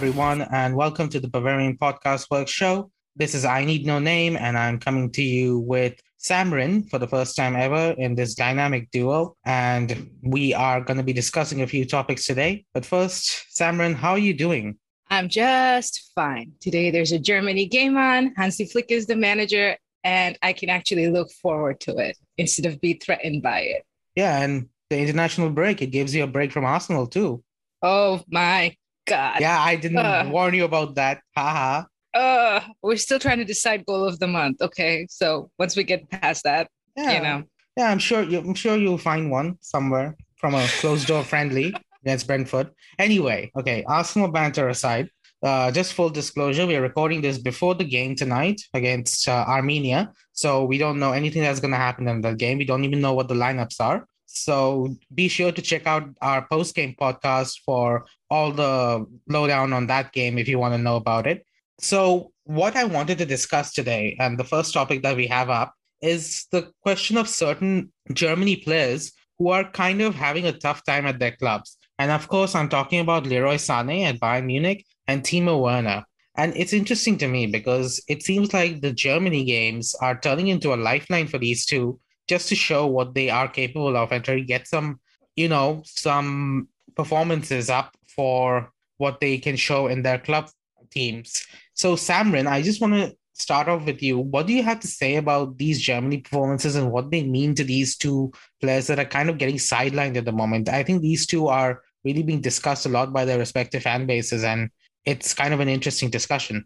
Everyone, and welcome to the Bavarian Podcast Work Show. This is I Need No Name, and I'm coming to you with Samrin for the first time ever in this dynamic duo. And we are going to be discussing a few topics today. But first, Samrin, how are you doing? I'm just fine. Today there's a Germany game on. Hansi Flick is the manager, and I can actually look forward to it instead of be threatened by it. Yeah, and the international break, it gives you a break from Arsenal too. Oh my God. Yeah, I didn't uh, warn you about that. Haha. Uh, we're still trying to decide goal of the month. Okay, so once we get past that, yeah. you know. Yeah, I'm sure you. I'm sure you'll find one somewhere from a closed door friendly against Brentford. Anyway, okay. Arsenal banter aside, uh, just full disclosure, we are recording this before the game tonight against uh, Armenia. So we don't know anything that's going to happen in the game. We don't even know what the lineups are. So be sure to check out our post game podcast for all the lowdown on that game if you want to know about it. So, what I wanted to discuss today, and the first topic that we have up, is the question of certain Germany players who are kind of having a tough time at their clubs. And of course, I'm talking about Leroy Sané at Bayern Munich and Timo Werner. And it's interesting to me because it seems like the Germany games are turning into a lifeline for these two just to show what they are capable of and try to get some, you know, some performances up for what they can show in their club teams. So, Samrin, I just want to start off with you. What do you have to say about these Germany performances and what they mean to these two players that are kind of getting sidelined at the moment? I think these two are really being discussed a lot by their respective fan bases, and it's kind of an interesting discussion.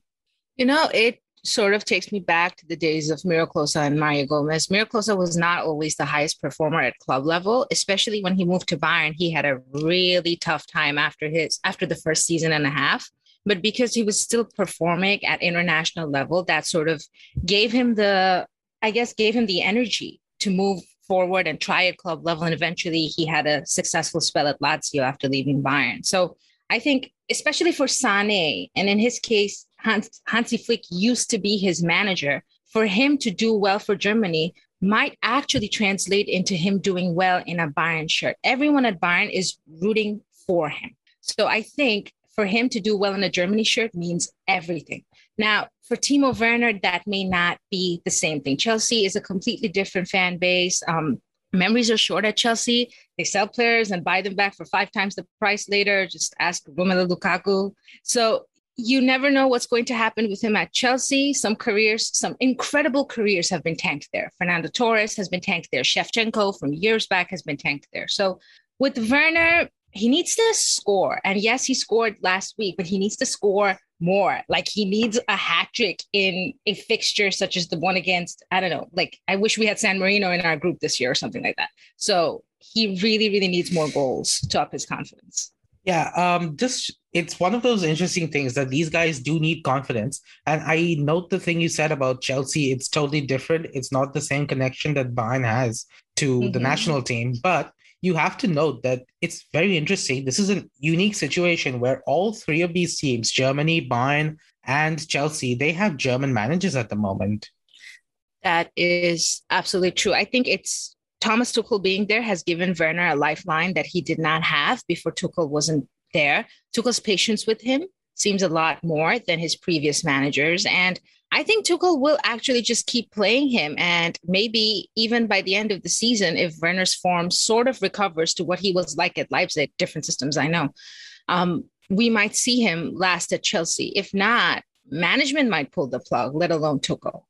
You know, it sort of takes me back to the days of Miro Klose and Mario Gomez. Miro Klose was not always the highest performer at club level, especially when he moved to Bayern. He had a really tough time after his after the first season and a half. But because he was still performing at international level, that sort of gave him the, I guess, gave him the energy to move forward and try at club level. And eventually he had a successful spell at Lazio after leaving Bayern. So I think, especially for Sane, and in his case, Hans, Hansi Flick used to be his manager, for him to do well for Germany might actually translate into him doing well in a Bayern shirt. Everyone at Bayern is rooting for him. So I think for him to do well in a Germany shirt means everything. Now, for Timo Werner, that may not be the same thing. Chelsea is a completely different fan base. Um, memories are short at Chelsea. They sell players and buy them back for five times the price later. Just ask Romelu Lukaku. So you never know what's going to happen with him at Chelsea. Some careers, some incredible careers have been tanked there. Fernando Torres has been tanked there. Shevchenko from years back has been tanked there. So with Werner, he needs to score. And yes, he scored last week, but he needs to score more. Like he needs a hat trick in a fixture such as the one against, I don't know, like I wish we had San Marino in our group this year or something like that. So he really, really needs more goals to up his confidence. Yeah, um, just it's one of those interesting things that these guys do need confidence. And I note the thing you said about Chelsea, it's totally different. It's not the same connection that Bayern has to mm-hmm. the national team, but you have to note that it's very interesting. This is a unique situation where all three of these teams, Germany, Bayern, and Chelsea, they have German managers at the moment. That is absolutely true. I think it's Thomas Tuchel being there has given Werner a lifeline that he did not have before Tuchel wasn't there. Tuchel's patience with him seems a lot more than his previous managers. And I think Tuchel will actually just keep playing him. And maybe even by the end of the season, if Werner's form sort of recovers to what he was like at Leipzig, different systems, I know, um, we might see him last at Chelsea. If not, management might pull the plug, let alone Tuchel.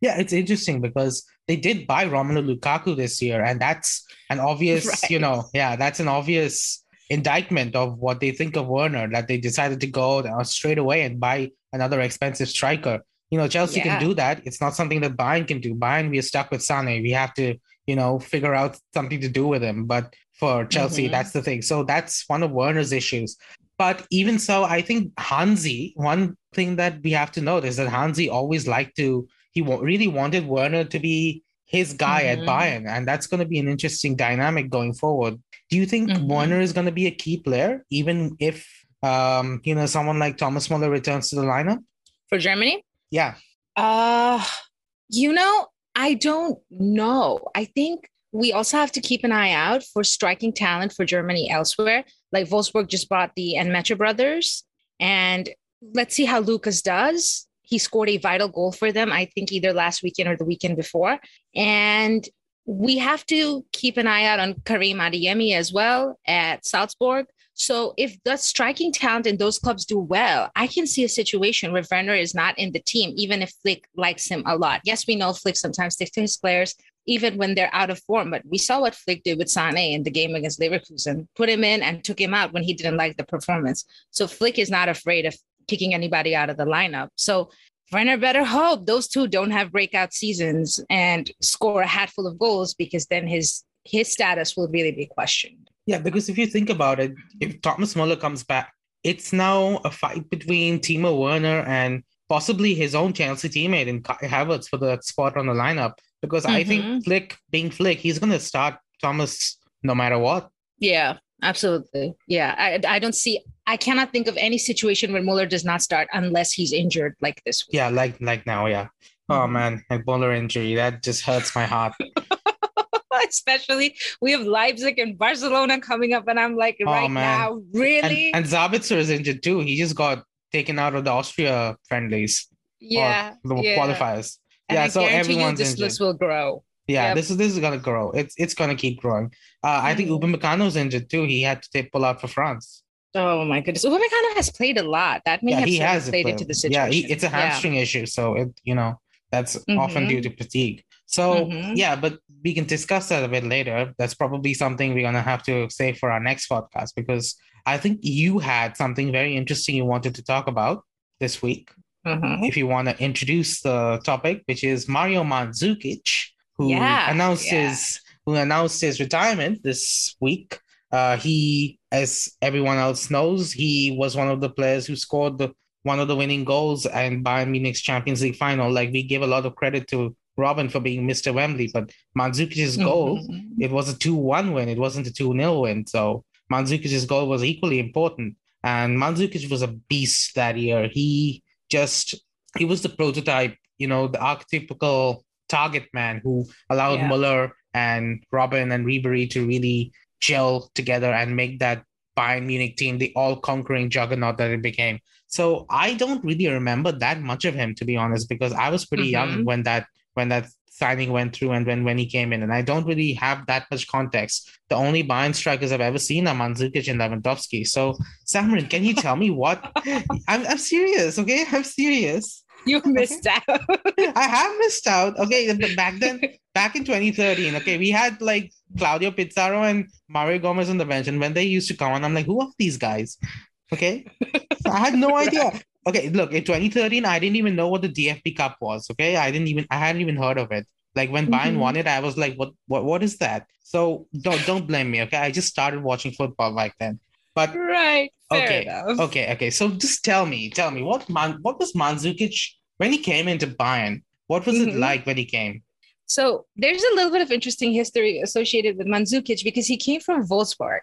Yeah, it's interesting because they did buy Romelu Lukaku this year, and that's an obvious, right. you know, yeah, that's an obvious indictment of what they think of Werner that they decided to go uh, straight away and buy another expensive striker. You know, Chelsea yeah. can do that. It's not something that Bayern can do. Bayern, we are stuck with Sane. We have to, you know, figure out something to do with him. But for Chelsea, mm-hmm. that's the thing. So that's one of Werner's issues. But even so, I think Hansi, one thing that we have to note is that Hansi always liked to he really wanted Werner to be his guy mm-hmm. at Bayern, and that's going to be an interesting dynamic going forward. Do you think mm-hmm. Werner is going to be a key player, even if um, you know someone like Thomas Muller returns to the lineup for Germany? Yeah. Uh, you know, I don't know. I think we also have to keep an eye out for striking talent for Germany elsewhere. Like Wolfsburg just bought the Nmecha brothers, And let's see how Lucas does. He scored a vital goal for them, I think either last weekend or the weekend before. And we have to keep an eye out on Karim Adeyemi as well at Salzburg. So if the striking talent in those clubs do well, I can see a situation where Werner is not in the team, even if Flick likes him a lot. Yes, we know Flick sometimes sticks to his players, even when they're out of form. But we saw what Flick did with Sané in the game against Leverkusen, put him in and took him out when he didn't like the performance. So Flick is not afraid of kicking anybody out of the lineup. So Werner better hope those two don't have breakout seasons and score a hatful of goals because then his his status will really be questioned. Yeah, because if you think about it, if Thomas Muller comes back, it's now a fight between Timo Werner and possibly his own Chelsea teammate in Kai Havertz for the spot on the lineup. Because mm-hmm. I think mm-hmm. Flick, being Flick, he's going to start Thomas no matter what. Yeah, absolutely. Yeah, I, I don't see. I cannot think of any situation where Muller does not start unless he's injured like this. Week. Yeah, like like now. Yeah. Oh mm-hmm. man, a Muller injury that just hurts my heart. especially we have Leipzig and Barcelona coming up, and I'm like, oh, right man. now, really? And, and Sabitzer is injured too. He just got taken out of the Austria friendlies. Yeah, the yeah. qualifiers. And yeah, I so everyone's this injured. list will grow. Yeah, yep. this is this is gonna grow. It's it's gonna keep growing. Uh. I think mm-hmm. Upamecano's injured too. He had to take pull out for France. Oh my goodness, Upamecano has played a lot. That may yeah, have he has played into the situation. Yeah, he, it's a hamstring yeah. issue, so it you know that's mm-hmm. often due to fatigue. So mm-hmm. yeah, but we can discuss that a bit later. That's probably something we're gonna have to say for our next podcast because I think you had something very interesting you wanted to talk about this week. Mm-hmm. If you want to introduce the topic, which is Mario Mandzukic, who yeah, announced yeah. his who announced his retirement this week. Uh, he, as everyone else knows, he was one of the players who scored the one of the winning goals and Bayern Munich's Champions League final. Like we give a lot of credit to Robben for being Mr. Wembley, but Mandzukic's mm-hmm. goal, it was a 2-1 win. It wasn't a 2-0 win. So Mandzukic's goal was equally important. And Mandzukic was a beast that year. He just he was the prototype, you know, the archetypical target man who allowed yeah. Muller and Robben and Ribery to really gel together and make that Bayern Munich team the all-conquering juggernaut that it became. So I don't really remember that much of him, to be honest, because I was pretty mm-hmm. young when that when that signing went through and when when he came in, and I don't really have that much context. The only Bayern strikers I've ever seen are Mandzukic and Lewandowski. So, Samrin, can you tell me what? I'm I'm serious, okay? I'm serious. You missed out. I have missed out. Okay, back then, back in 2013, okay, we had like Claudio Pizarro and Mario Gomez on the bench, and when they used to come on, I'm like, who are these guys? Okay. I had no idea. Okay, look, in 2013, I didn't even know what the DFB Cup was. Okay. I didn't even I hadn't even heard of it. Like when Bayern mm-hmm. won it, I was like, what what what is that? So don't don't blame me. Okay. I just started watching football back then. But right. okay. Enough. Okay. Okay. So just tell me, tell me what man what was Mandzukic when he came into Bayern? What was mm-hmm. it like when he came? So there's a little bit of interesting history associated with Mandzukic because he came from Wolfsburg.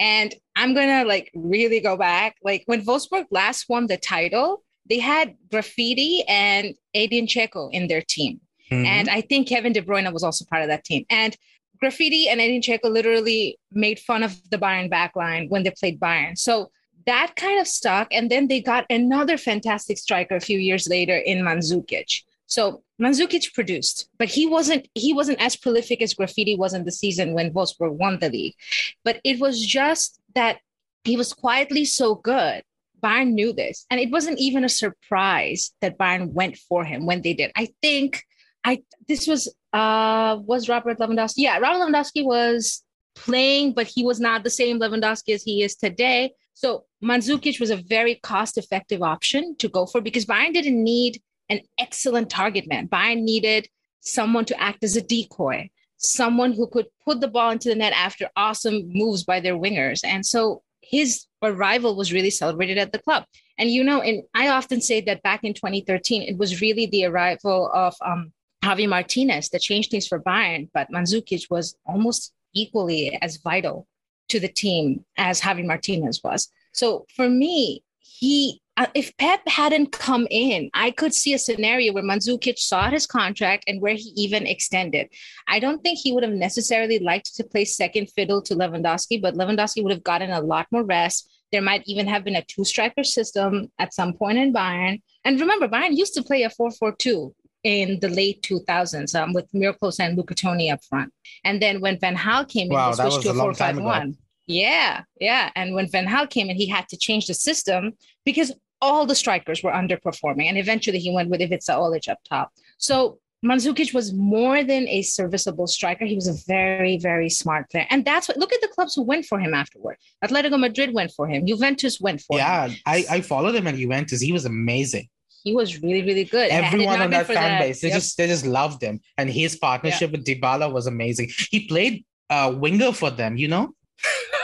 And I'm going to like really go back. Like when Wolfsburg last won the title, they had Grafite and Edin Dzeko in their team. Mm-hmm. And I think Kevin De Bruyne was also part of that team. And Grafite and Edin Dzeko literally made fun of the Bayern backline when they played Bayern. So that kind of stuck. And then they got another fantastic striker a few years later in Mandzukic. So Mandzukic produced, but he wasn't he wasn't as prolific as Grafite was in the season when Wolfsburg won the league. But it was just that he was quietly so good. Bayern knew this, and it wasn't even a surprise that Bayern went for him when they did. I think I this was uh was Robert Lewandowski. Yeah, Robert Lewandowski was playing, but he was not the same Lewandowski as he is today. So Mandzukic was a very cost-effective option to go for because Bayern didn't need an excellent target man. Bayern needed someone to act as a decoy, someone who could put the ball into the net after awesome moves by their wingers. And so his arrival was really celebrated at the club. And you know, and I often say that back in 2013, it was really the arrival of um, Javi Martinez that changed things for Bayern, but Mandzukic was almost equally as vital to the team as Javi Martinez was. So for me, he uh, if Pep hadn't come in, I could see a scenario where Mandzukic saw his contract and where he even extended. I don't think he would have necessarily liked to play second fiddle to Lewandowski, but Lewandowski would have gotten a lot more rest. There might even have been a two striker system at some point in Bayern. And remember, Bayern used to play a 4 4 2 in the late 2000s um, with Miro and Luca Toni up front. And then when Van Gaal came in, Wow, he that switched to a a long time ago. Yeah, yeah. And when Van Gaal came in, he had to change the system because all the strikers were underperforming. And eventually he went with Ivica Olic up top. So Mandzukic was more than a serviceable striker. He was a very, very smart player. And that's what look at the clubs who went for him afterward. Atletico Madrid went for him, Juventus went for him. Yeah, I, I followed him at Juventus. He was amazing. He was really, really good. Everyone on that fan base, they yep. just they just loved him. And his partnership with Dybala was amazing. He played uh winger for them, you know?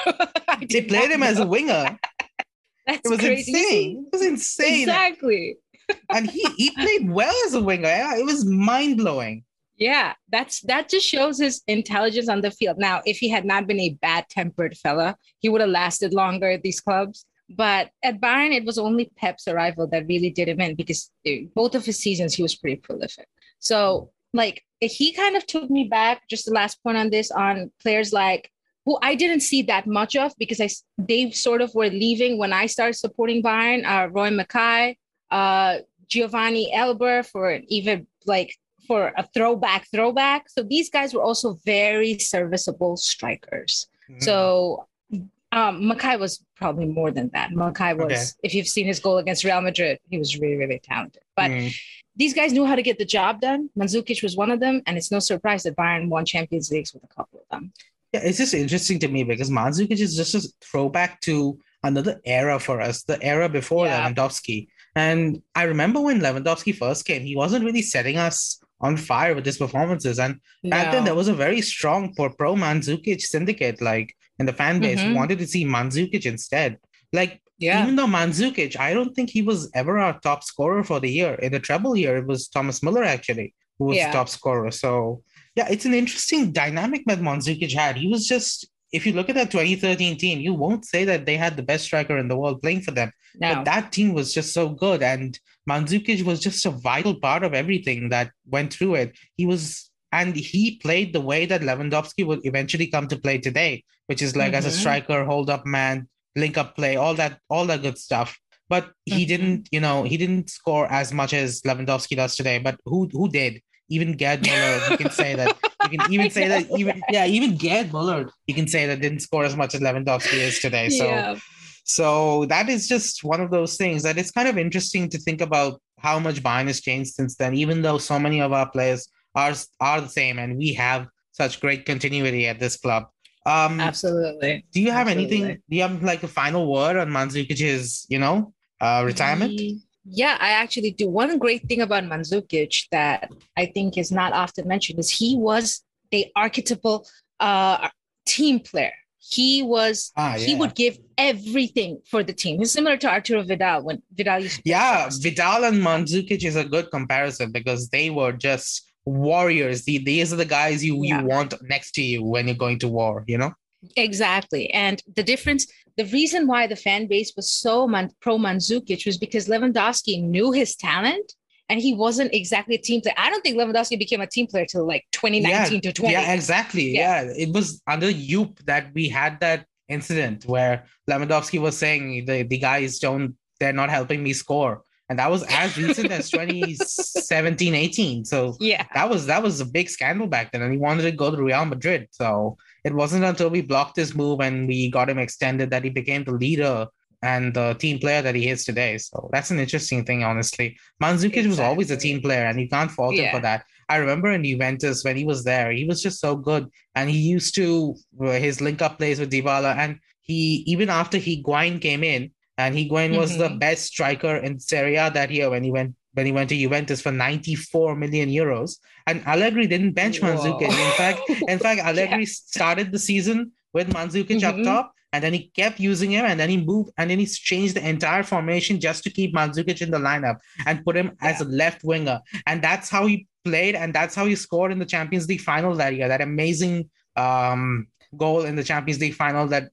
They played him as a winger. That's It was crazy. insane. It was insane. Exactly. And he, he played well as a winger. Yeah, it was mind blowing. Yeah, that's that just shows his intelligence on the field. Now, if he had not been a bad-tempered fella, he would have lasted longer at these clubs. But at Bayern, it was only Pep's arrival that really did him in because eh, both of his seasons he was pretty prolific. So, like, he kind of took me back. Just the last point on this on players like who I didn't see that much of because I they sort of were leaving when I started supporting Bayern. Uh, Roy Makaay, uh, Giovanni Elber for even like for a throwback throwback. So these guys were also very serviceable strikers. Mm-hmm. So um, Makaay was probably more than that. Makaay was, Okay. if you've seen his goal against Real Madrid, he was really, really talented. But Mm. these guys knew how to get the job done. Mandzukic was one of them, and it's no surprise that Bayern won Champions Leagues with a couple of them. Yeah, it's just interesting to me because Mandzukic is just a throwback to another era for us, the era before Yeah. Lewandowski. And I remember when Lewandowski first came, he wasn't really setting us on fire with his performances. And back then, there was a very strong pro pro Mandzukic syndicate, like in the fan base, Mhm. wanted to see Mandzukic instead. Like, yeah, even though Mandzukic, I don't think he was ever our top scorer for the year. In the treble year, it was Thomas Muller actually who was Yeah. top scorer. So yeah, it's an interesting dynamic that Mandzukic had. He was just, if you look at that 2013 team, you won't say that they had the best striker in the world playing for them. no, But that team was just so good. And Mandzukic was just a vital part of everything that went through it. He was, and he played the way that Lewandowski would eventually come to play today, which is like as a Mhm. striker, hold up man, link up play, all that, all that good stuff. But he Mhm. didn't, you know, he didn't score as much as Lewandowski does today. But who who did? Even Gerd Muller, you can say that. You can even say that. Even yeah, even Gerd Muller, you can say that didn't score as much as Lewandowski is today. So yeah, so that is just one of those things that it's kind of interesting to think about how much Bayern has changed since then, even though so many of our players are are the same and we have such great continuity at this club. Um, absolutely. do you have absolutely. anything? Do you have like a final word on Mandzukic's, you know, uh, retirement? Yeah, I actually do. One great thing about Mandzukic that I think is not often mentioned is he was the archetypal uh, team player. He was Ah, he would give everything for the team. He's similar to Arturo Vidal when Vidal used to Yeah. Vidal and Mandzukic is a good comparison because they were just warriors. The, these are the guys you, Yeah. you want next to you when you're going to war, you know? Exactly. And the difference, the reason why the fan base was so man, pro Mandzukic was because Lewandowski knew his talent and he wasn't exactly a team player. I don't think Lewandowski became a team player till like 2019 to 20. Yeah, exactly. Yeah. Yeah. It was under Jupp that we had that incident where Lewandowski was saying the, the guys don't, they're not helping me score. And that was as recent as 2017, 18. So Yeah. that was that was a big scandal back then. And he wanted to go to Real Madrid. So it wasn't until we blocked his move and we got him extended that he became the leader and the team player that he is today. So that's an interesting thing, honestly. Mandzukic was always a team player, and you can't fault him for that. I remember in Juventus when he was there, he was just so good, and he used to uh, his link up plays with Dybala, and he even after he Higuain came in, and Higuain was the Mhm. best striker in Serie A that year when he went when he went to Juventus for 94 million euros, and Allegri didn't bench Mandzukic. In fact, in fact, Allegri started the season with Mandzukic up Mhm. top, and then he kept using him, and then he moved, and then he changed the entire formation just to keep Mandzukic in the lineup and put him as a left winger, and that's how he played, and that's how he scored in the Champions League final that year. That amazing um, goal in the Champions League final that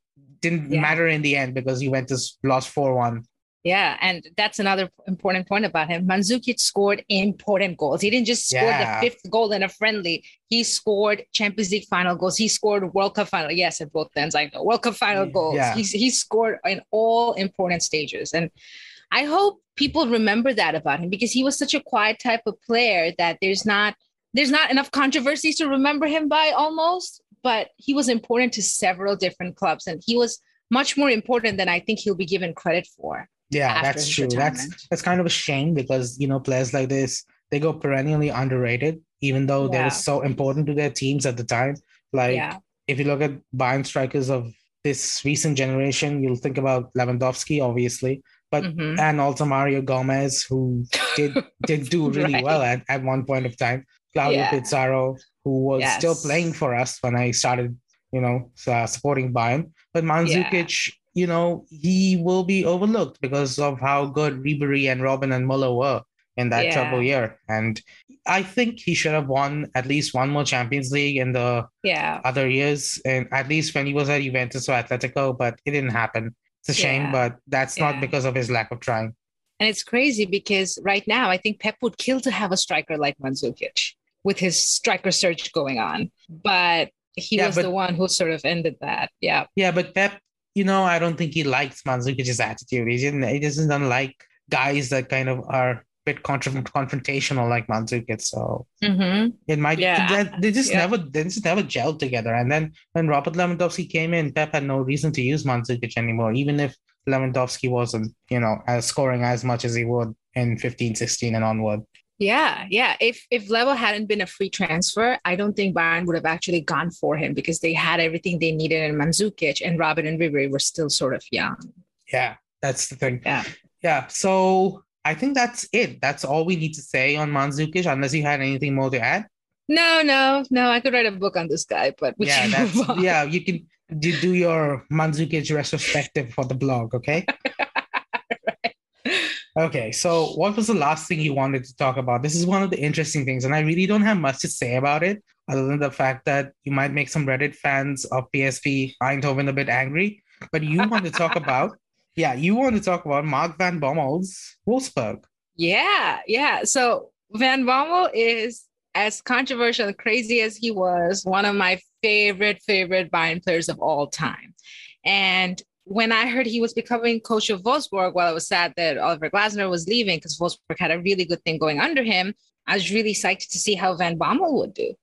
didn't Yeah. matter in the end because Juventus lost four one. Yeah, and that's another important point about him. Mandzukic scored important goals. He didn't just score Yeah. the fifth goal in a friendly. He scored Champions League final goals. He scored World Cup final. Yes, at both ends, I know World Cup final goals. Yeah. He's he scored in all important stages, and I hope people remember that about him because he was such a quiet type of player that there's not there's not enough controversies to remember him by almost. But he was important to several different clubs, and he was much more important than I think he'll be given credit for. Yeah, that's true. That's that's kind of a shame because you know players like this they go perennially underrated, even though they Yeah. were so important to their teams at the time. Like yeah, if you look at Bayern strikers of this recent generation, you'll think about Lewandowski, obviously, but Mhm. and also Mario Gomez, who did did do really Right. well at, at one point of time. Claudio Yeah. Pizarro, who was still playing for us when I started, you know, uh, supporting Bayern. But Mandzukic, you know, he will be overlooked because of how good Ribery and Robben and Muller were in that Yeah. treble year. And I think he should have won at least one more Champions League in the yeah, other years, and at least when he was at Juventus or Atletico, but it didn't happen. It's a shame, Yeah. but that's not because of his lack of trying. and it's crazy because right now I think Pep would kill to have a striker like Mandzukic with his striker search going on, but he Yeah, was but- the one who sort of ended that. Yeah, Yeah, but Pep, you know, I don't think he likes Mandzukic's attitude. He didn't. He doesn't like guys that kind of are a bit contra- confrontational like Mandzukic. So hmm it might. Yeah. They, they just Yeah. never. They just never gelled together. And then when Robert Lewandowski came in, Pep had no reason to use Mandzukic anymore, even if Lewandowski wasn't, you know, as scoring as much as he would in 15, 16 and onward. Yeah, yeah. If if Lewy hadn't been a free transfer, I don't think Bayern would have actually gone for him because they had everything they needed in Mandzukic, and Robben and Ribery were still sort of young. Yeah, that's the thing. Yeah. Yeah. So I think that's it. That's all we need to say on Mandzukic, unless you had anything more to add. No, no, no. I could write a book on this guy, but we yeah, can that's yeah. You can do, do your Mandzukic retrospective for the blog, okay? Okay, so what was the last thing you wanted to talk about? This is one of the interesting things, and I really don't have much to say about it, other than the fact that you might make some Reddit fans of PSV Eindhoven a bit angry. But you want to talk about, yeah, you want to talk about Mark Van Bommel's Wolfsburg. Yeah, yeah. So Van Bommel is as controversial and crazy as he was, one of my favorite, favorite Bayern players of all time. And when I heard he was becoming coach of Wolfsburg, while I was sad that Oliver Glasner was leaving because Wolfsburg had a really good thing going under him, I was really psyched to see how Van Bommel would do.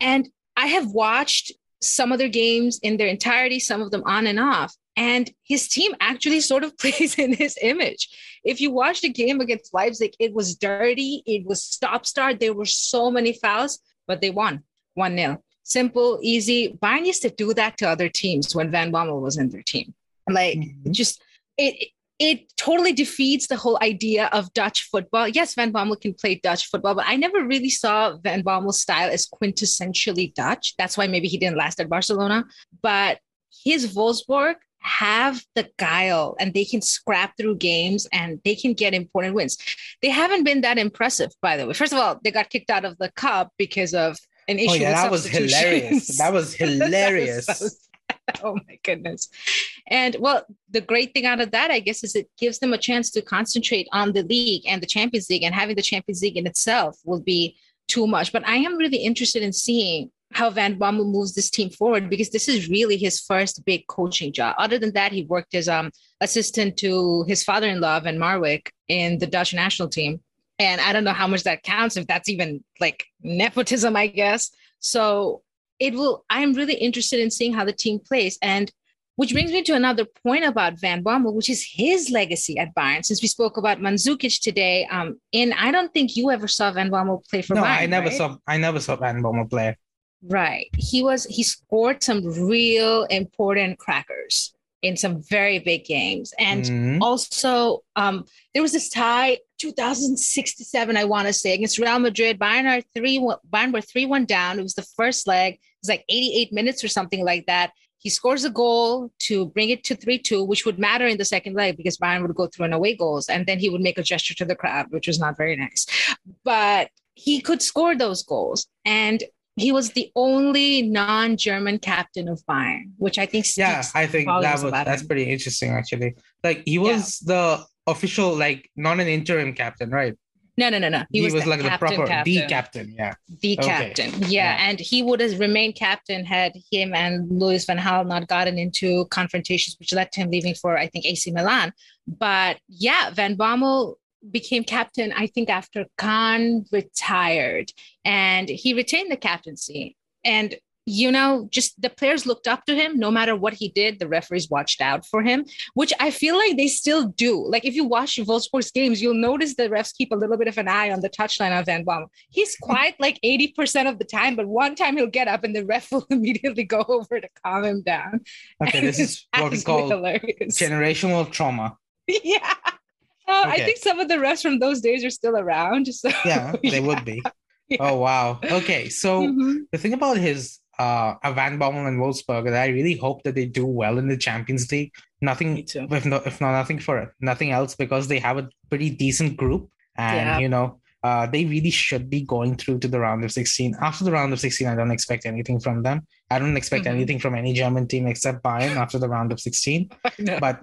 And I have watched some of their games in their entirety, some of them on and off. And his team actually sort of plays in his image. If you watch the game against Leipzig, it was dirty, it was stop start. There were so many fouls, but they won 1 0. Simple, easy. Bayern used to do that to other teams when Van Bommel was in their team. Like, Mhm. just it it totally defeats the whole idea of Dutch football. Yes, Van Bommel can play Dutch football, but I never really saw Van Bommel's style as quintessentially Dutch. That's why maybe he didn't last at Barcelona. But his Wolfsburg have the guile and they can scrap through games and they can get important wins. They haven't been that impressive, by the way. First of all, they got kicked out of the cup because of an issue Oh yeah, that was hilarious. That was hilarious. That was- oh my goodness. And well, the great thing out of that, I guess, is it gives them a chance to concentrate on the league and the Champions League, and having the Champions League in itself will be too much. But I am really interested in seeing how Van Bommel moves this team forward because this is really his first big coaching job. Other than that, he worked as um assistant to his father-in-law Van Marwijk in the Dutch national team. And I don't know how much that counts, if that's even like nepotism, I guess. So it will, I'm really interested in seeing how the team plays. And which brings me to another point about Van Bommel, which is his legacy at Bayern. Since we spoke about Mandzukic today, um, and I don't think you ever saw Van Bommel play for no, Bayern. I never right? saw I never saw Van Bommel play. Right. He was he scored some real important crackers in some very big games. And Mhm. also um there was this tie 2067 I want to say against Real Madrid. Bayern are 3 Bayern were 3-1 down. It was the first leg. It was like 88 minutes or something like that. He scores a goal to bring it to 3-2 which would matter in the second leg because Bayern would go through an away goals and then he would make a gesture to the crowd which was not very nice. But he could score those goals and he was the only non-German captain of Bayern, which I think Yeah, I think that was that's him. pretty interesting actually. Like he was the official, like not an interim captain, right? No, no, no, no. He, was, like the proper the captain. Yeah. The Okay. captain. Yeah. Yeah. And he would have remained captain had him and Louis Van Gaal not gotten into confrontations, which led to him leaving for, I think, AC Milan. But yeah, Van Bommel became captain, I think, after Kahn retired. And he retained the captaincy. And you know, just the players looked up to him no matter what he did. The referees watched out for him, which I feel like they still do. Like if you watch Wolfsburg's games, you'll notice the refs keep a little bit of an eye on the touchline of Van Bommel. He's quiet like 80% of the time, but one time he'll get up and the ref will immediately go over to calm him down. Okay, this is what we call hilarious. generational trauma. yeah. Uh, I think some of the refs from those days are still around. So Yeah, they would be. Yeah. Oh wow. Okay, so Mhm. the thing about his uh Van Bommel and Wolfsburg I really hope that they do well in the Champions League. Nothing if no if not nothing for it, nothing else because they have a pretty decent group and Yeah. you know uh, they really should be going through to the round of 16. After the round of 16, I don't expect anything from them. I don't expect Mhm. anything from any German team except Bayern after the round of 16. But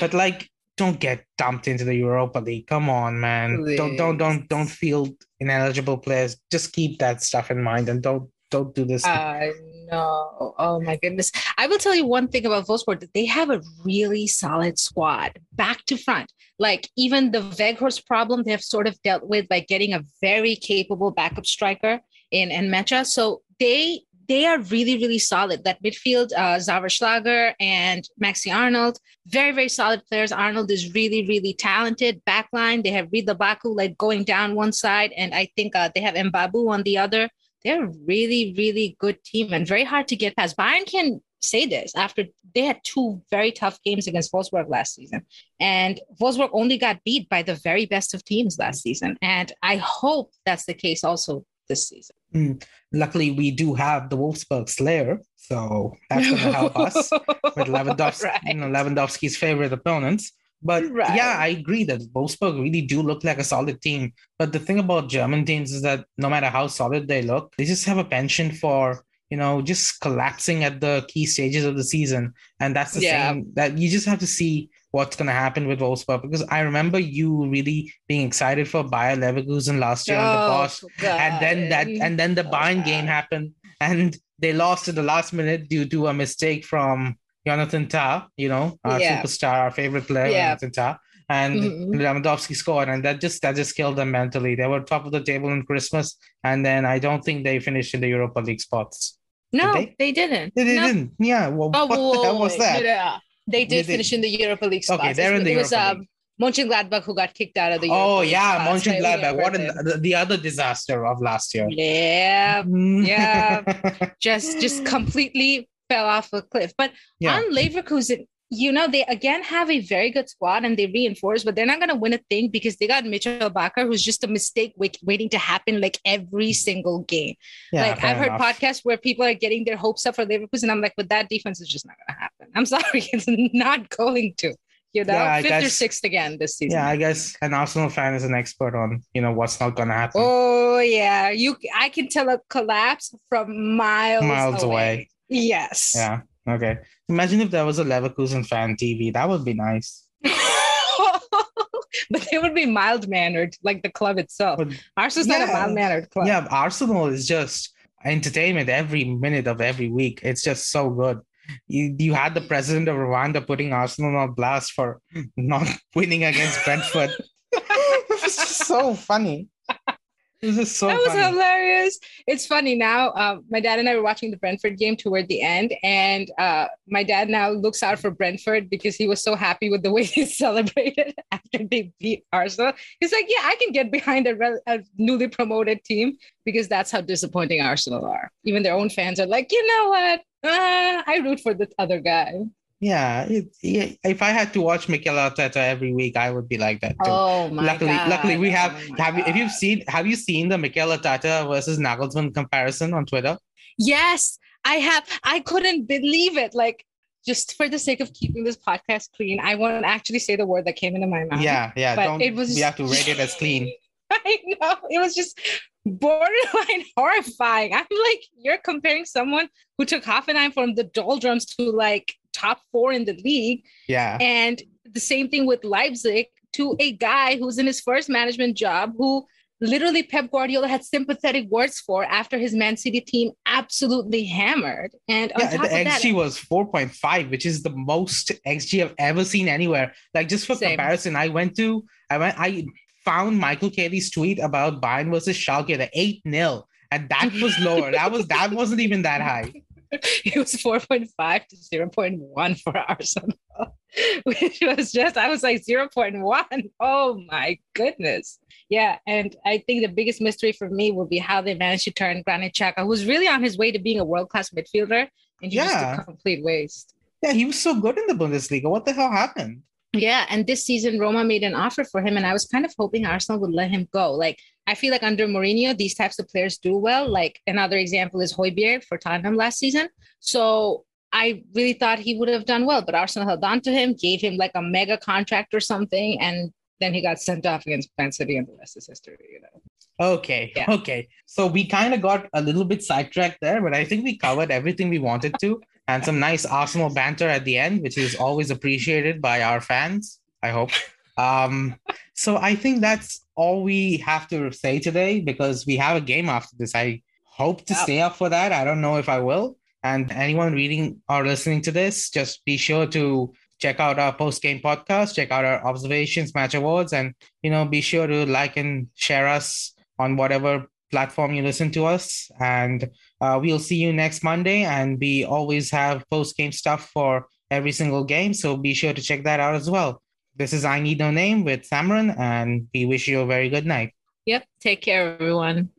but like don't get dumped into the Europa League. Come on, man. Don't don't don't don't field ineligible players. Just keep that stuff in mind and don't don't do this. I know. Oh my goodness. I will tell you one thing about that they have a really solid squad, back to front. Like even the Weghorst problem, they have sort of dealt with by getting a very capable backup striker in Nmecha. So they they are really, really solid. That midfield, uh, Xaver Schlager and Maxi Arnold, very, very solid players. Arnold is really, really talented. Backline, they have Ridle Baku like going down one side, and I think uh, they have Mbabu on the other they're a really, really good team and very hard to get past. Bayern can say this after they had two very tough games against Wolfsburg last season. And Wolfsburg only got beat by the very best of teams last season. And I hope that's the case also this season. Hmm. Luckily, we do have the Wolfsburg Slayer, so that's going to help us with Lewandowski, Right. you know, Lewandowski's favorite opponents. But Right. yeah, I agree that Wolfsburg really do look like a solid team. But the thing about German teams is that no matter how solid they look, they just have a penchant for you know just collapsing at the key stages of the season, and that's the Yeah. same that you just have to see what's going to happen with Wolfsburg because I remember you really being excited for Bayer Leverkusen last year on the Bosz and then that and then the Oh, Bayern God. game happened and they lost in the last minute due to a mistake from Jonathan Tah, you know, our Yeah. superstar, our favorite player, Yeah. Jonathan Tah. And Mhm. Lewandowski scored, and that just that just killed them mentally. They were top of the table in Christmas, and then I don't think they finished in the Europa League spots. no, they? they? didn't. They No. didn't. Yeah. Well, Oh, what whoa, the hell was that? Yeah. They They did did. finish in the Europa League spots. Okay, they're in the it was, Europa um, Mönchengladbach who got kicked out of the Oh League yeah, spots Mönchengladbach. What the, the other disaster of last year. Yeah, Yeah. just just completely fell off a cliff. But Yeah. on Leverkusen, you know, they again have a very good squad and they reinforce, but they're not going to win a thing because they got Mitchell Bakker, who's just a mistake wait, waiting to happen like every single game. Yeah, like I've heard enough. podcasts where people are getting their hopes up for Leverkusen. I'm like, but that defense is just not going to happen. I'm sorry, it's not going to. You know, Yeah, fifth or sixth again this season. Yeah, I guess an Arsenal fan is an expert on you know what's not gonna happen. Oh yeah, you. I can tell a collapse from miles Miles away. away. Yes. Yeah. Okay. Imagine if there was a Leverkusen fan TV. That would be nice. but they would be mild mannered, like the club itself. But Arsenal's not a Yeah. mild mannered club. yeah, Arsenal is just entertainment every minute of every week. It's just so good. You you had the president of Rwanda putting Arsenal on blast for not winning against Brentford. it's just so funny. Was just so that was hilarious. It's funny now. Uh, my dad and I were watching the Brentford game toward the end, and uh, my dad now looks out for Brentford because he was so happy with the way they celebrated after they beat Arsenal. He's like, "Yeah, I can get behind a, rel- a newly promoted team because that's how disappointing Arsenal are. Even their own fans are like, you know what? Uh, I root for the other guy." Yeah, it, yeah, if I had to watch Mikel Arteta every week, I would be like that too. Oh my luckily, god! luckily we have. Oh have you, if you've seen, have you seen the Mikel Arteta versus Nagelsmann comparison on Twitter? Yes, I have. I couldn't believe it. Like, just for the sake of keeping this podcast clean, I won't actually say the word that came into my mouth. yeah, yeah. but it was- we have to rate it as clean. I know. It was just borderline horrifying. I'm like, you're comparing someone who took Hoffenheim from the doldrums to like top four in the league. Yeah, And the same thing with Leipzig to a guy who's in his first management job who literally Pep Guardiola had sympathetic words for after his Man City team absolutely hammered. And yeah, the XG that, was 4.5, which is the most XG I've ever seen anywhere. Like just for same. comparison, I went to I went I found Michael Caley's tweet about Bayern versus Schalke, the 8 0. And that was lower. that was that wasn't even that high. It was 4.5 to 0.1 for Arsenal. which was just, I was like 0.1. Oh my goodness. Yeah. And I think the biggest mystery for me will be how they managed to turn Granit Xhaka, who was really on his way to being a world class midfielder, into yeah. just a complete waste. Yeah, he was so good in the Bundesliga. What the hell happened? Yeah, and this season Roma made an offer for him, and I was kind of hoping Arsenal would let him go. Like I feel like under Mourinho, these types of players do well. Like another example is Højbjerg for Tottenham last season. So I really thought he would have done well, but Arsenal held on to him, gave him like a mega contract or something, and then he got sent off against Man City, and the rest is history. You know. Okay. Yeah. Okay. So we kind of got a little bit sidetracked there, but I think we covered everything we wanted to, and some nice Arsenal banter at the end, which is always appreciated by our fans. I hope. Um, so I think that's all we have to say today because we have a game after this. I hope to stay up for that. I don't know if I will. And anyone reading or listening to this, just be sure to check out our post game podcast, check out our observations, match awards, and you know, be sure to like and share us on whatever platform you listen to us. And uh, we'll see you next Monday. And we always have post game stuff for every single game, so be sure to check that out as well. This is I Need No Name with Samrin, and we wish you a very good night. Yep. Take care, everyone.